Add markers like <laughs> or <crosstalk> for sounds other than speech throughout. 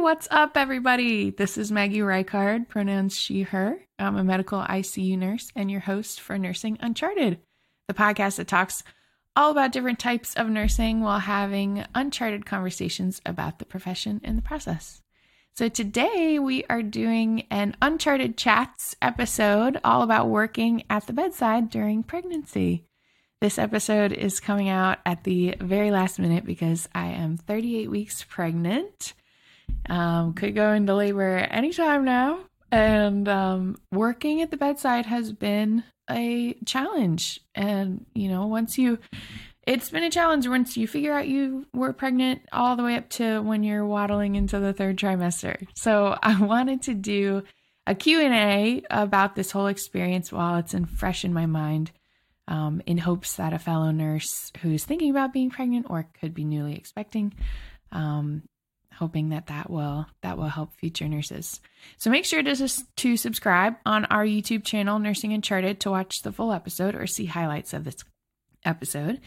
what's up, everybody? This is Maggie Reichard, pronouns she, her. I'm a medical ICU nurse and your host for Nursing Uncharted, the podcast that talks all about different types of nursing while having uncharted conversations about the profession and the process. So, today we are doing an Uncharted Chats episode all about working at the bedside during pregnancy. This episode is coming out at the very last minute because I am 38 weeks pregnant. Um, could go into labor anytime now. And um, working at the bedside has been a challenge. And, you know, once you, it's been a challenge once you figure out you were pregnant all the way up to when you're waddling into the third trimester. So I <laughs> wanted to do a Q&A about this whole experience while it's in fresh in my mind um, in hopes that a fellow nurse who's thinking about being pregnant or could be newly expecting, um, hoping that that will that will help future nurses. So make sure to to subscribe on our YouTube channel, Nursing Uncharted, to watch the full episode or see highlights of this episode,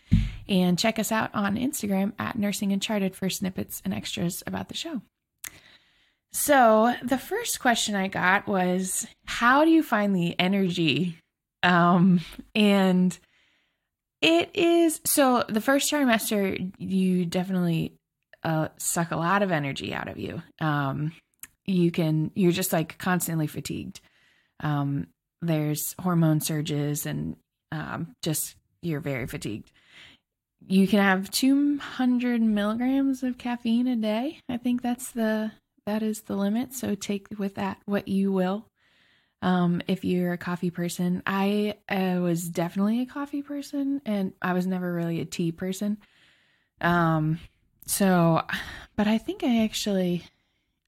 and check us out on Instagram at Nursing Uncharted for snippets and extras about the show. So the first question I got was, how do you find the energy um, and it is so the first trimester, you definitely uh, suck a lot of energy out of you. Um, you can, you're just like constantly fatigued. Um, there's hormone surges and um, just you're very fatigued. You can have 200 milligrams of caffeine a day. I think that's the that is the limit. So take with that what you will. Um, if you're a coffee person, I uh, was definitely a coffee person, and I was never really a tea person. Um, so, but I think I actually,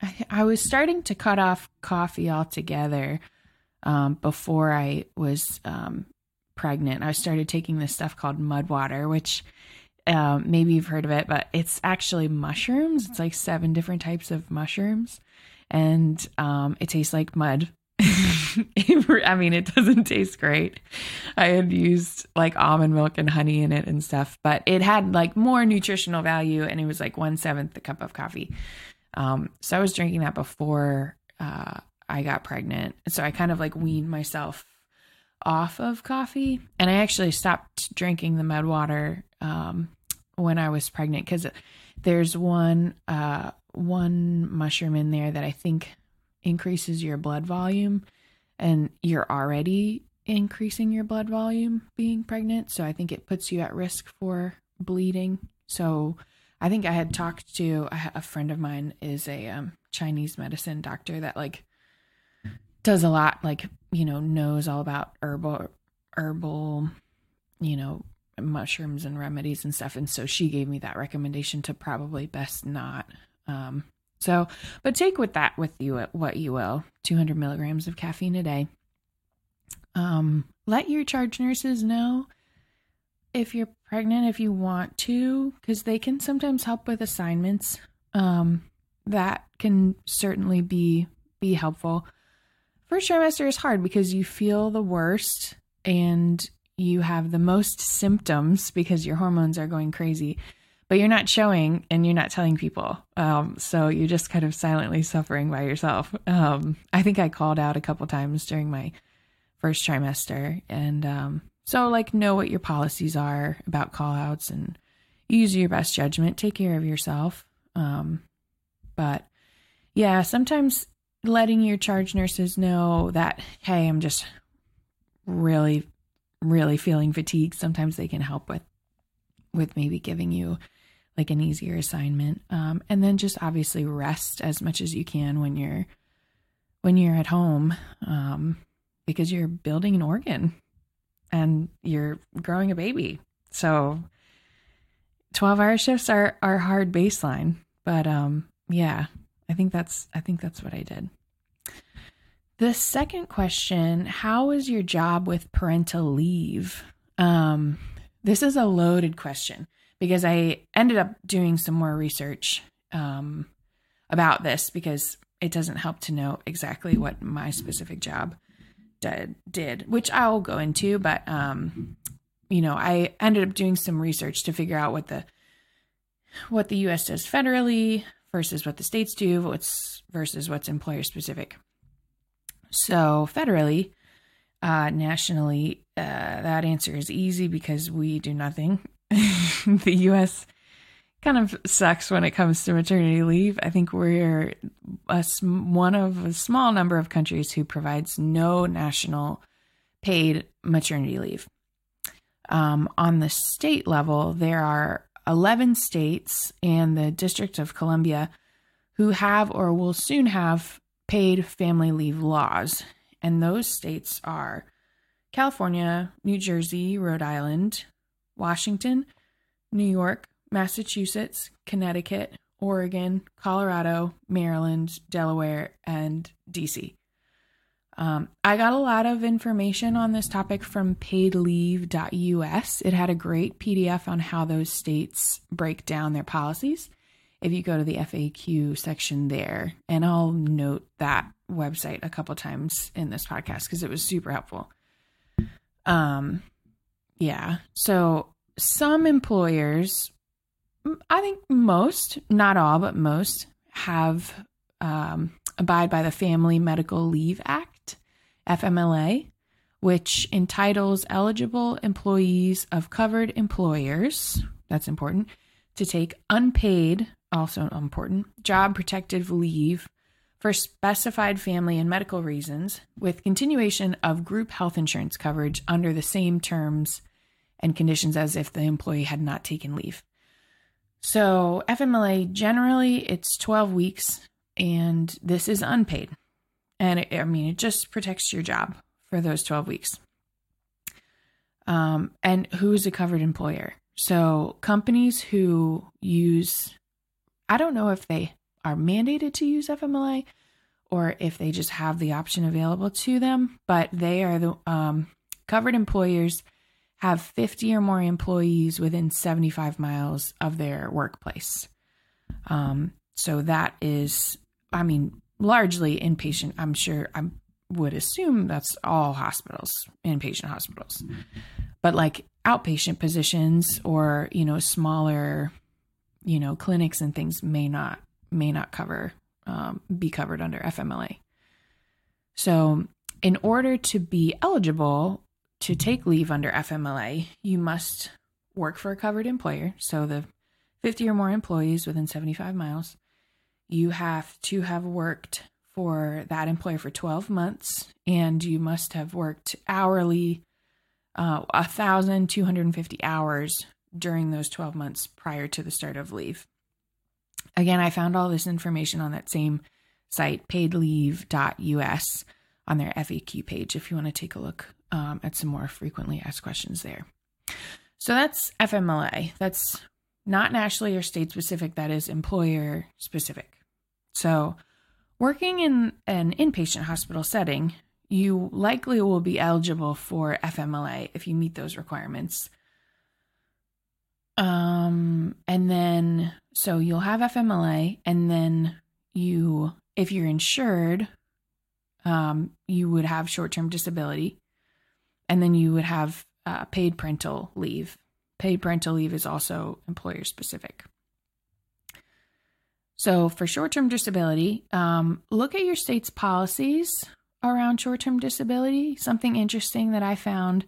I, I was starting to cut off coffee altogether um, before I was um, pregnant. I started taking this stuff called mud water, which um, maybe you've heard of it, but it's actually mushrooms. It's like seven different types of mushrooms, and um, it tastes like mud. <laughs> I mean, it doesn't taste great. I had used like almond milk and honey in it and stuff, but it had like more nutritional value and it was like one seventh the cup of coffee. Um, so I was drinking that before uh, I got pregnant. So I kind of like weaned myself off of coffee and I actually stopped drinking the mud water um, when I was pregnant because there's one uh, one mushroom in there that I think increases your blood volume and you're already increasing your blood volume being pregnant. So I think it puts you at risk for bleeding. So I think I had talked to a friend of mine is a um, Chinese medicine doctor that like does a lot like you know knows all about herbal herbal you know mushrooms and remedies and stuff and so she gave me that recommendation to probably best not um so, but take with that with you what you will 200 milligrams of caffeine a day. Um, let your charge nurses know if you're pregnant, if you want to, because they can sometimes help with assignments. Um, that can certainly be be helpful. First trimester is hard because you feel the worst and you have the most symptoms because your hormones are going crazy but you're not showing and you're not telling people. Um, so you're just kind of silently suffering by yourself. Um, I think I called out a couple times during my first trimester. And um, so, like, know what your policies are about call outs and use your best judgment. Take care of yourself. Um, but yeah, sometimes letting your charge nurses know that, hey, I'm just really, really feeling fatigued. Sometimes they can help with with maybe giving you like an easier assignment. Um, and then just obviously rest as much as you can when you're when you're at home, um, because you're building an organ and you're growing a baby. So 12 hour shifts are are hard baseline, but um, yeah, I think that's I think that's what I did. The second question, how is your job with parental leave? Um, this is a loaded question because I ended up doing some more research um, about this because it doesn't help to know exactly what my specific job did, did which I'll go into. But, um, you know, I ended up doing some research to figure out what the what the U.S. does federally versus what the states do, what's versus what's employer specific. So federally, uh, nationally, uh, that answer is easy because we do nothing. <laughs> the U.S. kind of sucks when it comes to maternity leave. I think we're a, one of a small number of countries who provides no national paid maternity leave. Um, on the state level, there are 11 states and the District of Columbia who have or will soon have paid family leave laws. And those states are California, New Jersey, Rhode Island, Washington, New York, Massachusetts, Connecticut, Oregon, Colorado, Maryland, Delaware, and DC. Um, I got a lot of information on this topic from paidleave.us. It had a great PDF on how those states break down their policies. If you go to the FAQ section there, and I'll note that website a couple times in this podcast because it was super helpful. Um, yeah. So some employers, I think most, not all, but most, have um, abide by the Family Medical Leave Act FMLA, which entitles eligible employees of covered employers, that's important, to take unpaid, also important, job protective leave for specified family and medical reasons with continuation of group health insurance coverage under the same terms and conditions as if the employee had not taken leave. So, FMLA generally it's 12 weeks and this is unpaid. And it, I mean, it just protects your job for those 12 weeks. Um, and who's a covered employer? So companies who use, I don't know if they are mandated to use FMLA or if they just have the option available to them, but they are the um, covered employers have 50 or more employees within 75 miles of their workplace. Um, so that is, I mean, largely inpatient. I'm sure I would assume that's all hospitals, inpatient hospitals. But like outpatient positions or, you know, smaller, you know, clinics and things may not may not cover um, be covered under FMLA. So, in order to be eligible to take leave under FMLA, you must work for a covered employer. So the 50 or more employees within 75 miles you have to have worked for that employer for 12 months and you must have worked hourly uh, 1,250 hours during those 12 months prior to the start of leave. Again, I found all this information on that same site, paidleave.us, on their FAQ page if you want to take a look um, at some more frequently asked questions there. So that's FMLA. That's not nationally or state specific, that is employer specific. So, working in an inpatient hospital setting, you likely will be eligible for FMLA if you meet those requirements. Um, and then so you'll have FMLA, and then you, if you're insured, um, you would have short term disability, and then you would have uh, paid parental leave. Paid parental leave is also employer specific. So, for short term disability, um, look at your state's policies around short term disability. Something interesting that I found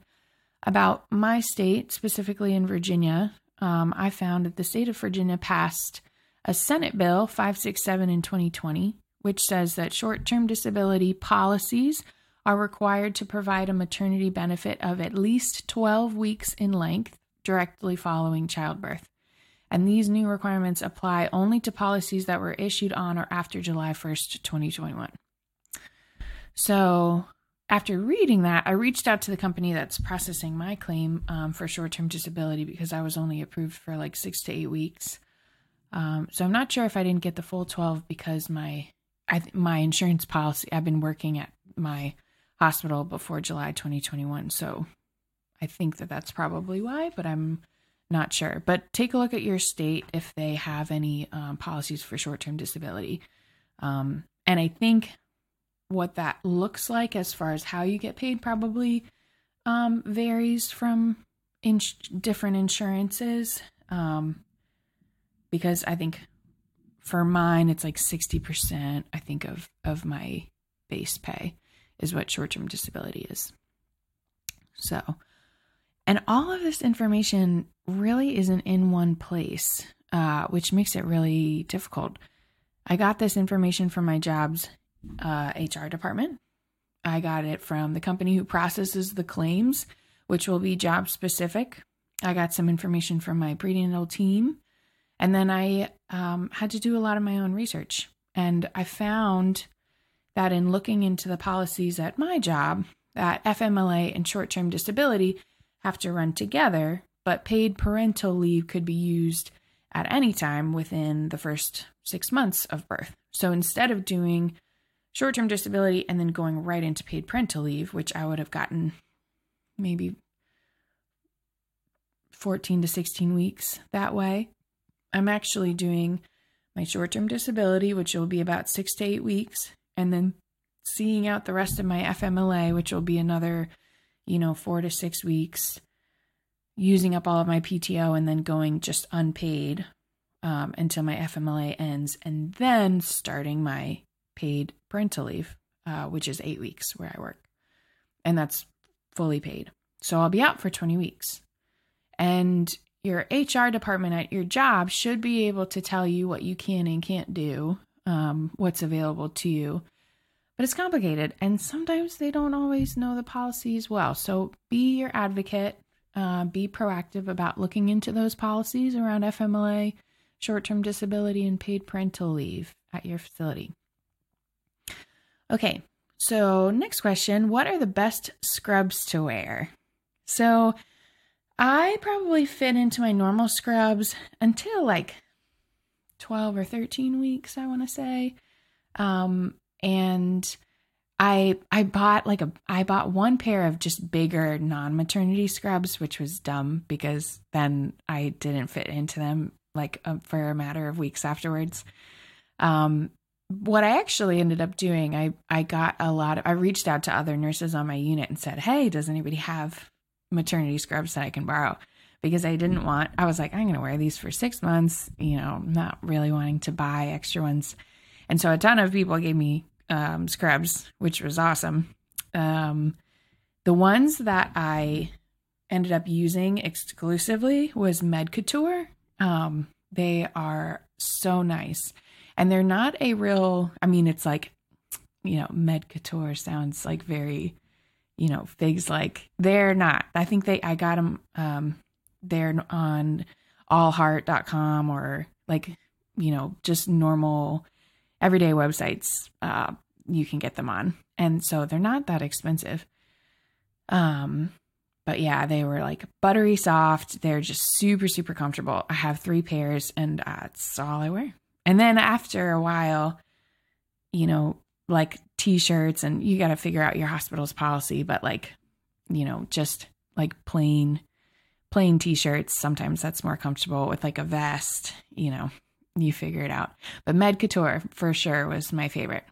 about my state, specifically in Virginia, um, I found that the state of Virginia passed a Senate Bill 567 in 2020, which says that short term disability policies are required to provide a maternity benefit of at least 12 weeks in length directly following childbirth and these new requirements apply only to policies that were issued on or after July 1st, 2021. So, after reading that, I reached out to the company that's processing my claim um, for short term disability because I was only approved for like six to eight weeks. Um, so, I'm not sure if I didn't get the full 12 because my I, my insurance policy, I've been working at my hospital before July 2021. So, I think that that's probably why, but I'm not sure, but take a look at your state if they have any um, policies for short term disability. Um, and I think what that looks like as far as how you get paid probably um, varies from ins- different insurances. Um, because I think for mine, it's like 60%, I think, of, of my base pay is what short term disability is. So, and all of this information really isn't in one place, uh, which makes it really difficult. I got this information from my job's uh, HR department. I got it from the company who processes the claims, which will be job specific. I got some information from my prenatal team. And then I um, had to do a lot of my own research. And I found that in looking into the policies at my job, that FMLA and short term disability have to run together, but paid parental leave could be used at any time within the first six months of birth. So instead of doing short term disability and then going right into paid parental leave, which I would have gotten maybe 14 to 16 weeks that way, I'm actually doing my short term disability, which will be about six to eight weeks, and then seeing out the rest of my FMLA, which will be another, you know, four to six weeks, using up all of my PTO and then going just unpaid um, until my FMLA ends, and then starting my paid parental leave, uh, which is eight weeks where I work. And that's fully paid. So I'll be out for 20 weeks. And your HR department at your job should be able to tell you what you can and can't do, um, what's available to you. But it's complicated, and sometimes they don't always know the policies well. So be your advocate, uh, be proactive about looking into those policies around FMLA, short term disability, and paid parental leave at your facility. Okay, so next question What are the best scrubs to wear? So, I probably fit into my normal scrubs until like 12 or 13 weeks, I want to say. Um, and I I bought like a I bought one pair of just bigger non-maternity scrubs, which was dumb because then I didn't fit into them like um, for a matter of weeks afterwards. Um, what I actually ended up doing, I I got a lot of I reached out to other nurses on my unit and said, "Hey, does anybody have maternity scrubs that I can borrow?" Because I didn't want I was like, I'm going to wear these for 6 months, you know, not really wanting to buy extra ones. And so a ton of people gave me um, scrubs, which was awesome. Um, the ones that I ended up using exclusively was Med Couture. Um, they are so nice and they're not a real i mean it's like you know med couture sounds like very you know figs like they're not. I think they i got them um they're on allheart.com or like you know just normal everyday websites uh you can get them on. And so they're not that expensive. Um but yeah they were like buttery soft. They're just super super comfortable. I have three pairs and uh, that's all i wear and then after a while, you know, like t shirts, and you got to figure out your hospital's policy, but like, you know, just like plain, plain t shirts, sometimes that's more comfortable with like a vest, you know, you figure it out. But Med Couture for sure was my favorite.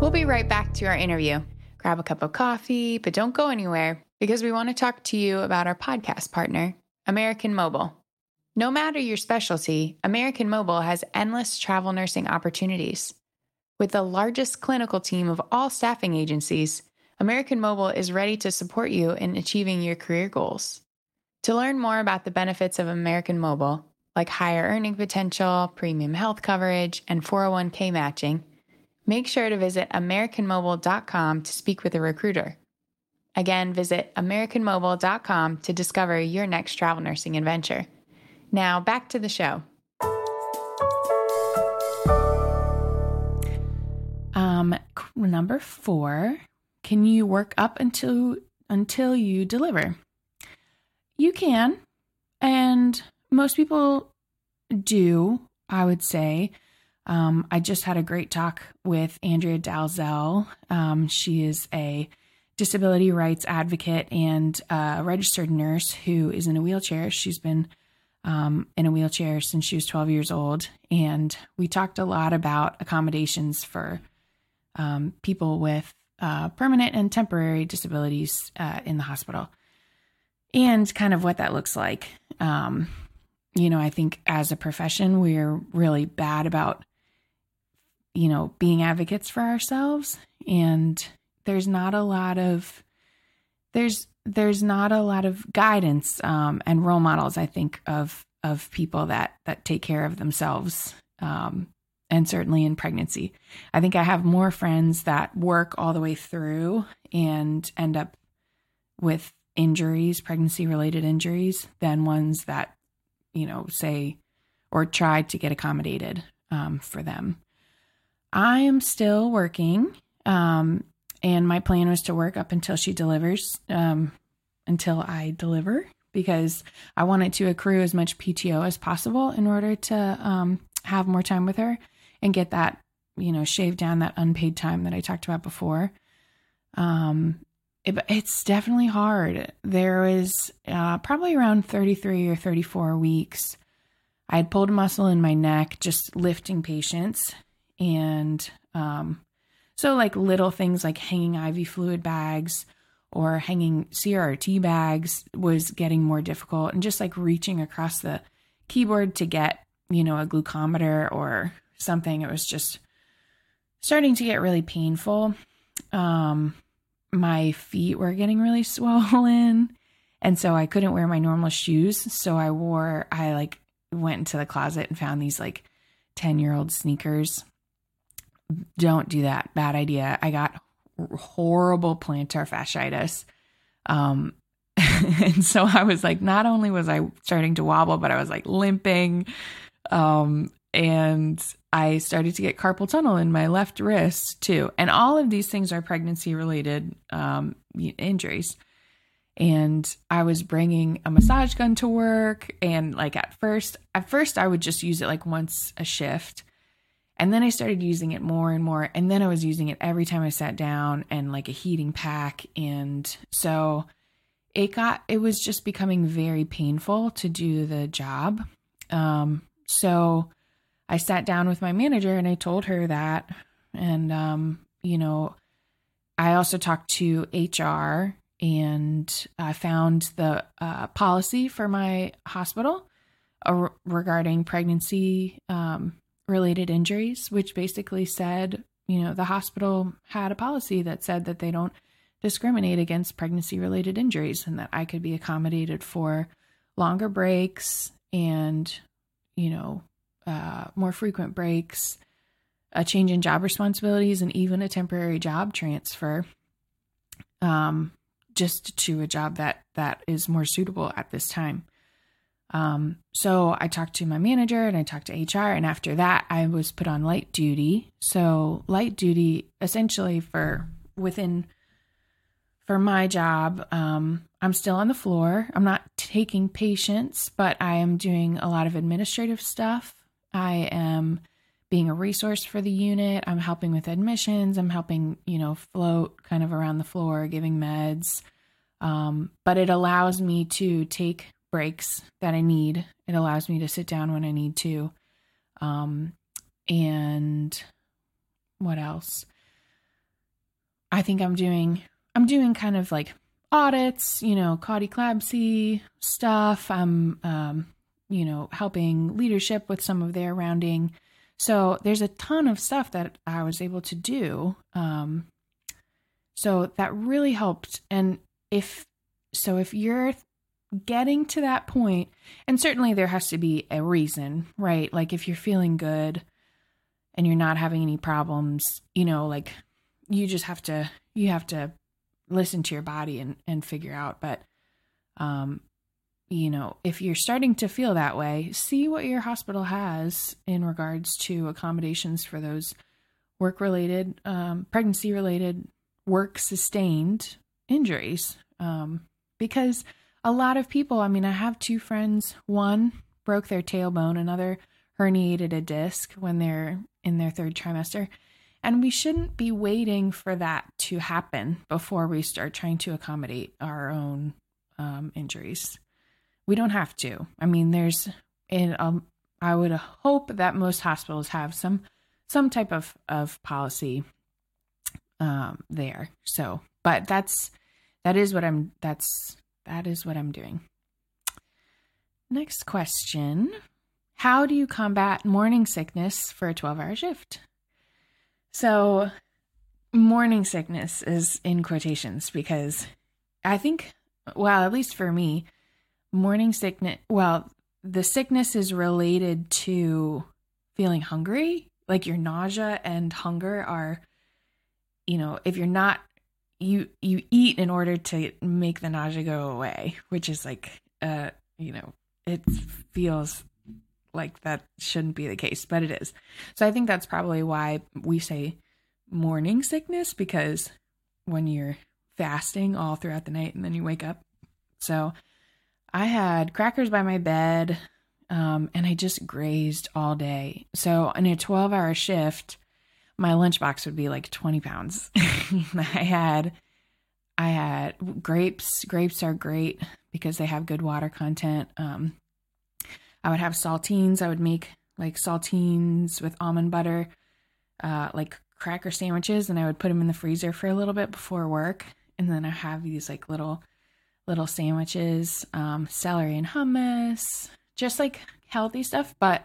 We'll be right back to our interview. Grab a cup of coffee, but don't go anywhere because we want to talk to you about our podcast partner, American Mobile. No matter your specialty, American Mobile has endless travel nursing opportunities. With the largest clinical team of all staffing agencies, American Mobile is ready to support you in achieving your career goals. To learn more about the benefits of American Mobile, like higher earning potential, premium health coverage, and 401k matching, make sure to visit AmericanMobile.com to speak with a recruiter. Again, visit AmericanMobile.com to discover your next travel nursing adventure. Now, back to the show. Um, number four, can you work up until until you deliver? You can, and most people do. I would say. Um, I just had a great talk with Andrea Dalzell. Um, she is a disability rights advocate and a registered nurse who is in a wheelchair. She's been um, in a wheelchair since she was 12 years old. And we talked a lot about accommodations for um, people with uh, permanent and temporary disabilities uh, in the hospital and kind of what that looks like. Um, you know, I think as a profession, we're really bad about, you know, being advocates for ourselves. And there's not a lot of, there's, there's not a lot of guidance um, and role models, I think, of of people that that take care of themselves um, and certainly in pregnancy. I think I have more friends that work all the way through and end up with injuries, pregnancy related injuries, than ones that, you know, say or try to get accommodated um, for them. I am still working, um, and my plan was to work up until she delivers, um, until I deliver, because I wanted to accrue as much PTO as possible in order to um, have more time with her and get that, you know, shave down that unpaid time that I talked about before. Um, it, it's definitely hard. There was uh, probably around 33 or 34 weeks. I had pulled a muscle in my neck just lifting patients. And um, so, like little things like hanging IV fluid bags or hanging CRRT bags was getting more difficult. And just like reaching across the keyboard to get, you know, a glucometer or something, it was just starting to get really painful. Um, my feet were getting really <laughs> swollen. And so I couldn't wear my normal shoes. So I wore, I like went into the closet and found these like 10 year old sneakers. Don't do that. Bad idea. I got horrible plantar fasciitis. Um, <laughs> and so I was like, not only was I starting to wobble, but I was like limping. Um, and I started to get carpal tunnel in my left wrist too. And all of these things are pregnancy related um, injuries. And I was bringing a massage gun to work. And like at first, at first, I would just use it like once a shift. And then I started using it more and more. And then I was using it every time I sat down and like a heating pack. And so it got, it was just becoming very painful to do the job. Um, so I sat down with my manager and I told her that. And, um, you know, I also talked to HR and I found the uh, policy for my hospital uh, regarding pregnancy um, related injuries, which basically said, you know, the hospital had a policy that said that they don't discriminate against pregnancy related injuries and that I could be accommodated for longer breaks and, you know, uh, more frequent breaks, a change in job responsibilities, and even a temporary job transfer, um, just to a job that that is more suitable at this time. Um, so I talked to my manager and I talked to HR, and after that, I was put on light duty. So light duty, essentially, for within for my job, um, I'm still on the floor. I'm not taking patients, but I am doing a lot of administrative stuff. I am being a resource for the unit. I'm helping with admissions. I'm helping, you know, float kind of around the floor, giving meds. Um, but it allows me to take breaks that I need. It allows me to sit down when I need to. Um, and what else? I think I'm doing I'm doing kind of like audits, you know, CLABSI stuff. I'm um, you know, helping leadership with some of their rounding. So there's a ton of stuff that I was able to do. Um, so that really helped. And if so, if you're getting to that point, and certainly there has to be a reason, right? Like if you're feeling good and you're not having any problems, you know, like you just have to you have to listen to your body and and figure out. But um, you know, if you're starting to feel that way, see what your hospital has in regards to accommodations for those work related, um, pregnancy related, work sustained injuries. Um, because a lot of people, I mean, I have two friends, one broke their tailbone, another herniated a disc when they're in their third trimester. And we shouldn't be waiting for that to happen before we start trying to accommodate our own um, injuries we don't have to. I mean, there's, and um, I would hope that most hospitals have some some type of of policy um, there. So, but that's that is what I'm that's that is what I'm doing. next question How do you combat morning sickness for a 12 hour shift? So, morning sickness is in quotations because I think, well, at least for me, morning sickness, well, the sickness is related to feeling hungry. Like your nausea and hunger are, you know, if you're not you you eat in order to make the nausea go away, which is like uh, you know, it feels like that shouldn't be the case, but it is. So I think that's probably why we say morning sickness because when you're fasting all throughout the night and then you wake up. So I had crackers by my bed, um, and I just grazed all day. So in a 12 hour shift, my lunchbox would be like 20 pounds. <laughs> <laughs> I had, I had grapes. Grapes are great because they have good water content. Um, I would have saltines. I would make like saltines with almond butter, uh, like cracker sandwiches, and I would put them in the freezer for a little bit before work. And then I have these like little little sandwiches, um, celery and hummus, just like healthy stuff. But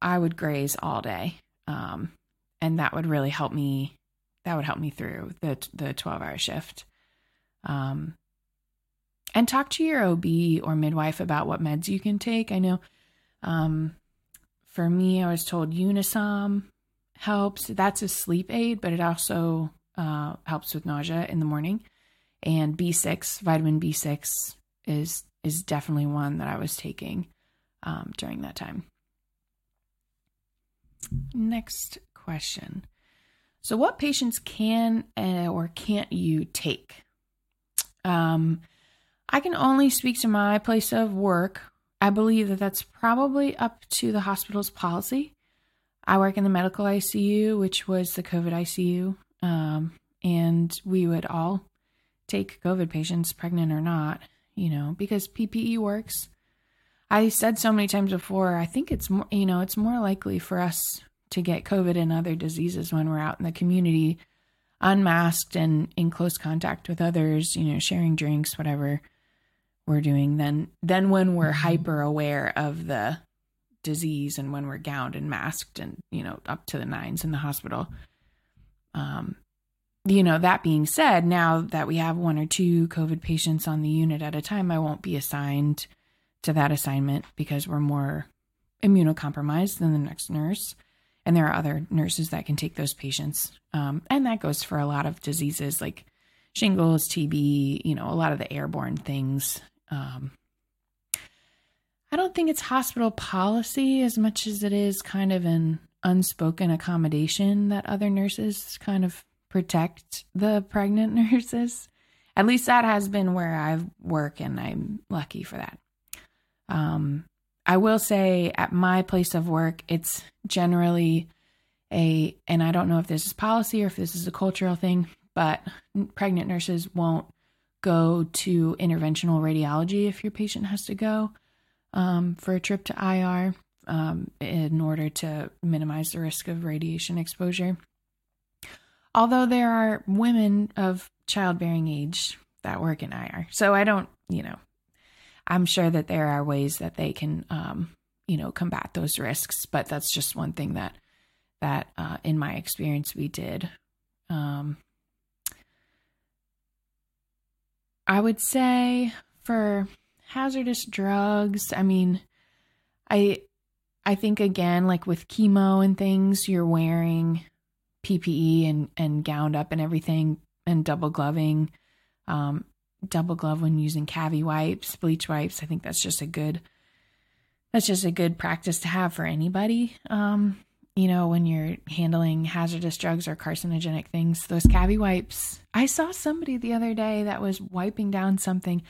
I would graze all day, um, and that would really help me. That would help me through the the twelve hour shift. Um, and talk to your OB or midwife about what meds you can take. I know, um, for me, I was told Unisom helps. That's a sleep aid, but it also uh, helps with nausea in the morning and B6, vitamin B6 is is definitely one that I was taking um, during that time. Next question. So, what patients can uh, or can't you take? Um, I can only speak to my place of work. I believe that that's probably up to the hospital's policy. I work in the medical ICU, which was the COVID ICU, um, and we would all take COVID patients, pregnant or not, you know, because PPE works. I said so many times before, I think it's more, you know, it's more likely for us to get COVID and other diseases when we're out in the community, unmasked and in close contact with others, you know, sharing drinks, whatever we're doing, then than when we're mm-hmm. hyper aware of the disease and when we're gowned and masked and, you know, up to the nines in the hospital. Um, you know, that being said, now that we have one or two COVID patients on the unit at a time, I won't be assigned to that assignment because we're more immunocompromised than the next nurse. And there are other nurses that can take those patients. Um, and that goes for a lot of diseases like shingles, TB, you know, a lot of the airborne things. Um, I don't think it's hospital policy as much as it is kind of an unspoken accommodation that other nurses kind of protect the pregnant <laughs> nurses. At least that has been where I work, and I'm lucky for that. Um, I will say at my place of work, it's generally a, and I don't know if this is policy or if this is a cultural thing, but pregnant nurses won't go to interventional radiology if your patient has to go um, for a trip to IR um, in order to minimize the risk of radiation exposure. Although there are women of childbearing age that work in IR. So I don't, you know, I'm sure that there are ways that they can, um, you know, combat those risks. But that's just one thing that, that uh, in my experience, we did. Um, I would say for hazardous drugs, I mean, I, I think again, like with chemo and things, you're wearing PPE and and gowned up and everything and double gloving, um, double glove when using cavi wipes, bleach wipes. I think that's just a good that's just a good practice to have for anybody. Um, you know, when you're handling hazardous drugs or carcinogenic things, those cavi wipes. I saw somebody the other day that was wiping down something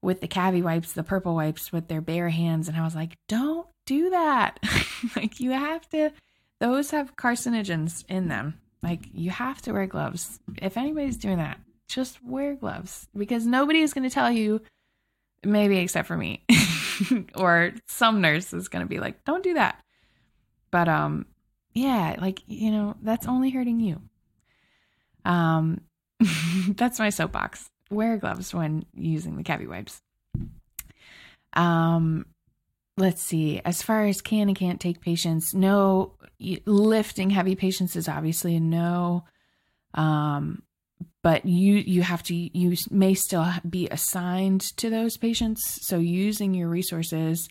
with the cavi wipes, the purple wipes with their bare hands and I was like, "Don't do that." <laughs> like you have to those have carcinogens in them. Like you have to wear gloves. If anybody's doing that, just wear gloves because nobody is going to tell you, maybe except for me, <laughs> or some nurse is going to be like, don't do that. But um, yeah, like you know, that's only hurting you. Um, <laughs> that's my soapbox. Wear gloves when using the cavi wipes. Um, let's see. As far as can and can't take patients, no lifting heavy patients is obviously a no. Um, but you you have to you may still be assigned to those patients. So using your resources,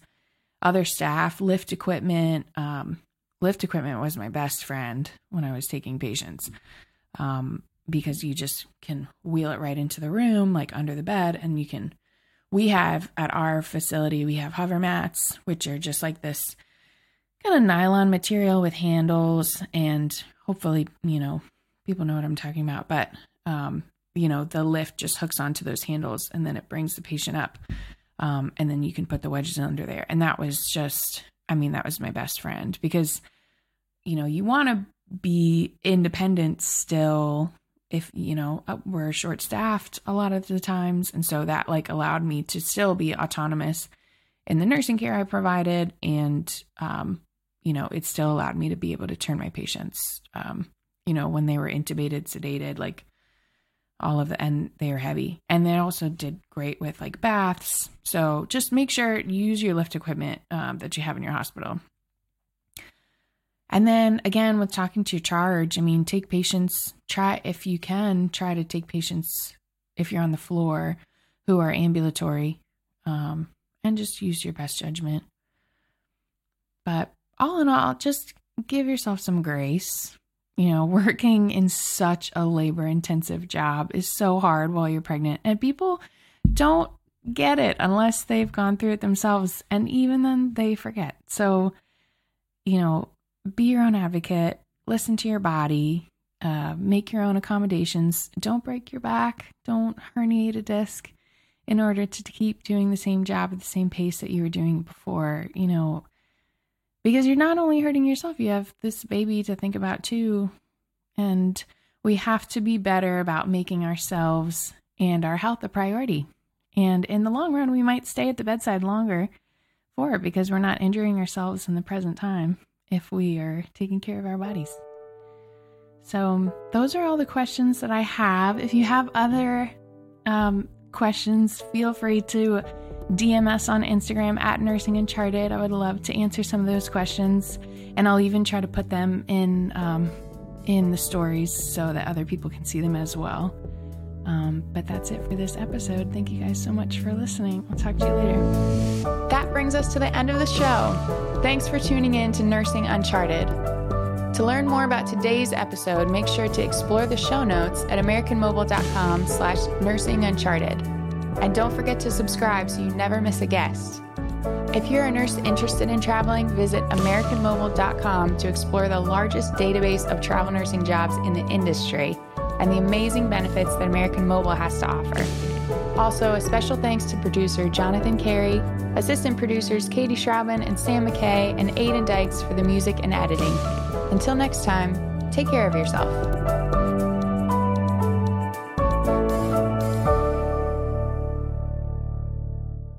other staff, lift equipment. Um, lift equipment was my best friend when I was taking patients. Um, because you just can wheel it right into the room, like under the bed, and you can. We have at our facility, we have hover mats, which are just like this kind of nylon material with handles, and hopefully, you know, people know what I'm talking about. But, um, you know, the lift just hooks onto those handles and then it brings the patient up. Um, and then you can put the wedges under there. And that was just, I mean, that was my best friend because, you know, you want to be independent still if you know uh, we're short staffed a lot of the times and so that like allowed me to still be autonomous in the nursing care i provided and um you know it still allowed me to be able to turn my patients um you know when they were intubated sedated like all of the and they are heavy and they also did great with like baths so just make sure use your lift equipment um, that you have in your hospital and then again, with talking to your charge, I mean, take patients, try if you can, try to take patients if you're on the floor who are ambulatory um, and just use your best judgment. But all in all, just give yourself some grace. You know, <laughs> working in such a labor intensive job is so hard while you're pregnant, and people don't get it unless they've gone through it themselves. And even then, they forget. So, you know, be your own advocate, listen to your body, uh, make your own accommodations. Don't break your back, don't herniate a disc in order to, keep doing the same job at the same pace that you were doing before, you know, because you're not only hurting yourself, you have this baby to think about too. And we have to be better about making ourselves and our health a priority. And in the long run, we might stay at the bedside longer for it because we're not injuring ourselves in the present time if we are taking care of our bodies. So, those are all the questions that I have. If you have other um, questions, feel free to DM us on Instagram at Nursing Uncharted. I would love to answer some of those questions, and I'll even try to put them in um, in the stories so that other people can see them as well. Um, but that's it for this episode. Thank you guys so much for listening. I'll talk to you later. That brings us to the end of the show. Thanks for tuning in to Nursing Uncharted. To learn more about today's episode, make sure to explore the show notes at americanmobile.com slash nursinguncharted. And don't forget to subscribe so you never miss a guest. If you're a nurse interested in traveling, visit AmericanMobile.com to explore the largest database of travel nursing jobs in the industry and the amazing benefits that American Mobile has to offer. Also, a special thanks to producer Jonathan Carey, assistant producers Katie Schraubman and Sam McKay, and Aiden Dykes for the music and editing. Until next time, take care of yourself.